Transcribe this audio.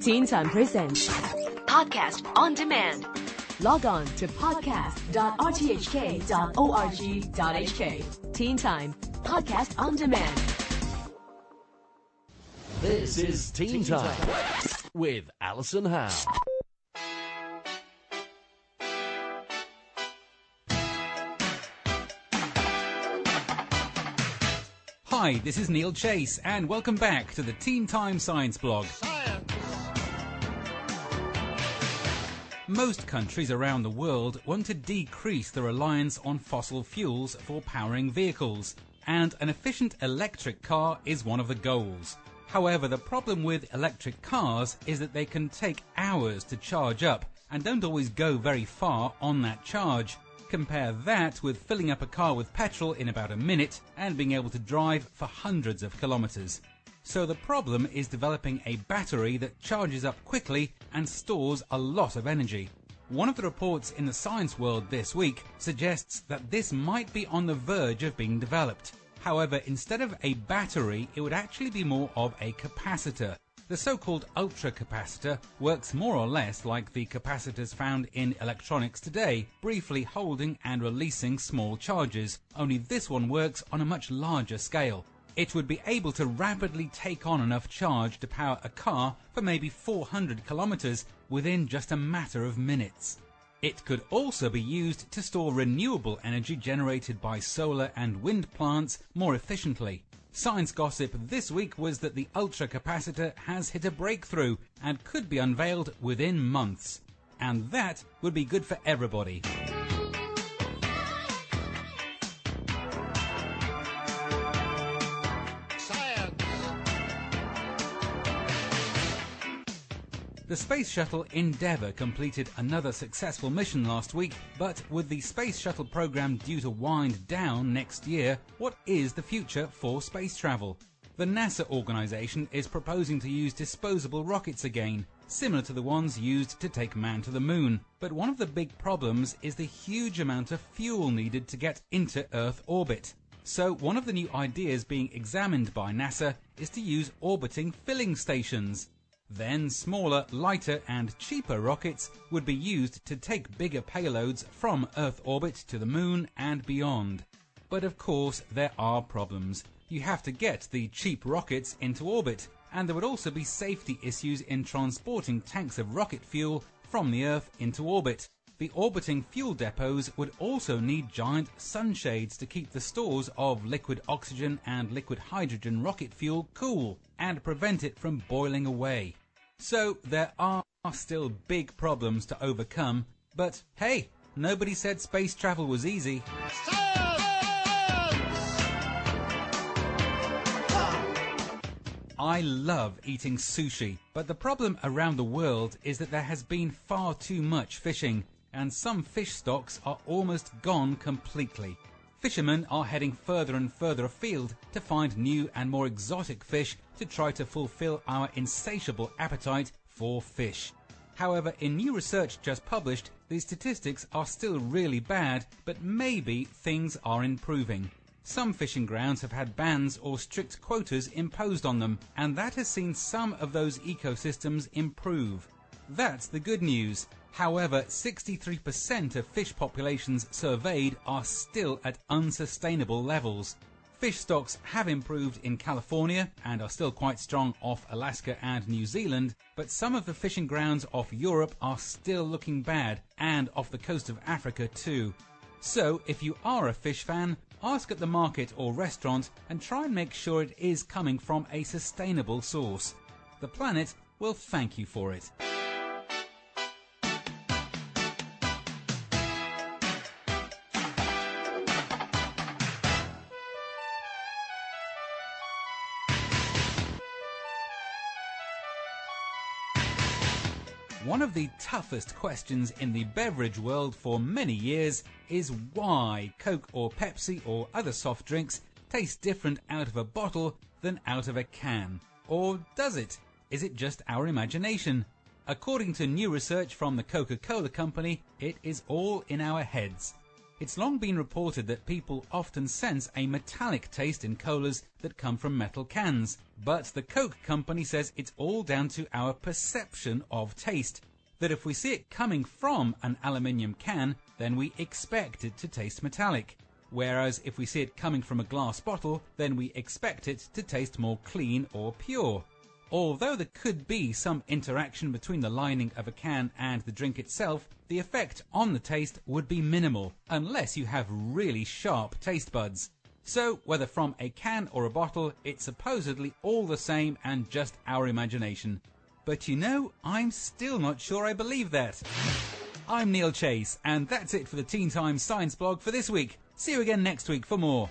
Teen Time Presents Podcast on demand. Log on to podcast.rthk.org.hk. Teen Time Podcast on Demand. This is Teen Time with Alison Howe. Hi, this is Neil Chase, and welcome back to the Teen Time Science blog. Most countries around the world want to decrease the reliance on fossil fuels for powering vehicles, and an efficient electric car is one of the goals. However, the problem with electric cars is that they can take hours to charge up and don't always go very far on that charge. Compare that with filling up a car with petrol in about a minute and being able to drive for hundreds of kilometers. So the problem is developing a battery that charges up quickly and stores a lot of energy. One of the reports in the science world this week suggests that this might be on the verge of being developed. However, instead of a battery, it would actually be more of a capacitor. The so-called ultracapacitor works more or less like the capacitors found in electronics today, briefly holding and releasing small charges, only this one works on a much larger scale. It would be able to rapidly take on enough charge to power a car for maybe 400 kilometers within just a matter of minutes. It could also be used to store renewable energy generated by solar and wind plants more efficiently. Science gossip this week was that the ultracapacitor has hit a breakthrough and could be unveiled within months. And that would be good for everybody. The Space Shuttle Endeavour completed another successful mission last week, but with the Space Shuttle program due to wind down next year, what is the future for space travel? The NASA organization is proposing to use disposable rockets again, similar to the ones used to take man to the moon. But one of the big problems is the huge amount of fuel needed to get into Earth orbit. So one of the new ideas being examined by NASA is to use orbiting filling stations. Then smaller, lighter and cheaper rockets would be used to take bigger payloads from Earth orbit to the moon and beyond. But of course there are problems. You have to get the cheap rockets into orbit, and there would also be safety issues in transporting tanks of rocket fuel from the Earth into orbit. The orbiting fuel depots would also need giant sunshades to keep the stores of liquid oxygen and liquid hydrogen rocket fuel cool and prevent it from boiling away. So there are still big problems to overcome, but hey, nobody said space travel was easy. I love eating sushi, but the problem around the world is that there has been far too much fishing, and some fish stocks are almost gone completely. Fishermen are heading further and further afield to find new and more exotic fish to try to fulfill our insatiable appetite for fish. However, in new research just published, the statistics are still really bad, but maybe things are improving. Some fishing grounds have had bans or strict quotas imposed on them, and that has seen some of those ecosystems improve. That's the good news. However, 63% of fish populations surveyed are still at unsustainable levels. Fish stocks have improved in California and are still quite strong off Alaska and New Zealand, but some of the fishing grounds off Europe are still looking bad and off the coast of Africa too. So, if you are a fish fan, ask at the market or restaurant and try and make sure it is coming from a sustainable source. The planet will thank you for it. One of the toughest questions in the beverage world for many years is why Coke or Pepsi or other soft drinks taste different out of a bottle than out of a can. Or does it? Is it just our imagination? According to new research from the Coca-Cola company, it is all in our heads. It's long been reported that people often sense a metallic taste in colas that come from metal cans. But the Coke company says it's all down to our perception of taste. That if we see it coming from an aluminium can, then we expect it to taste metallic. Whereas if we see it coming from a glass bottle, then we expect it to taste more clean or pure. Although there could be some interaction between the lining of a can and the drink itself, the effect on the taste would be minimal, unless you have really sharp taste buds. So, whether from a can or a bottle, it's supposedly all the same and just our imagination. But you know, I'm still not sure I believe that. I'm Neil Chase, and that's it for the Teen Times Science blog for this week. See you again next week for more.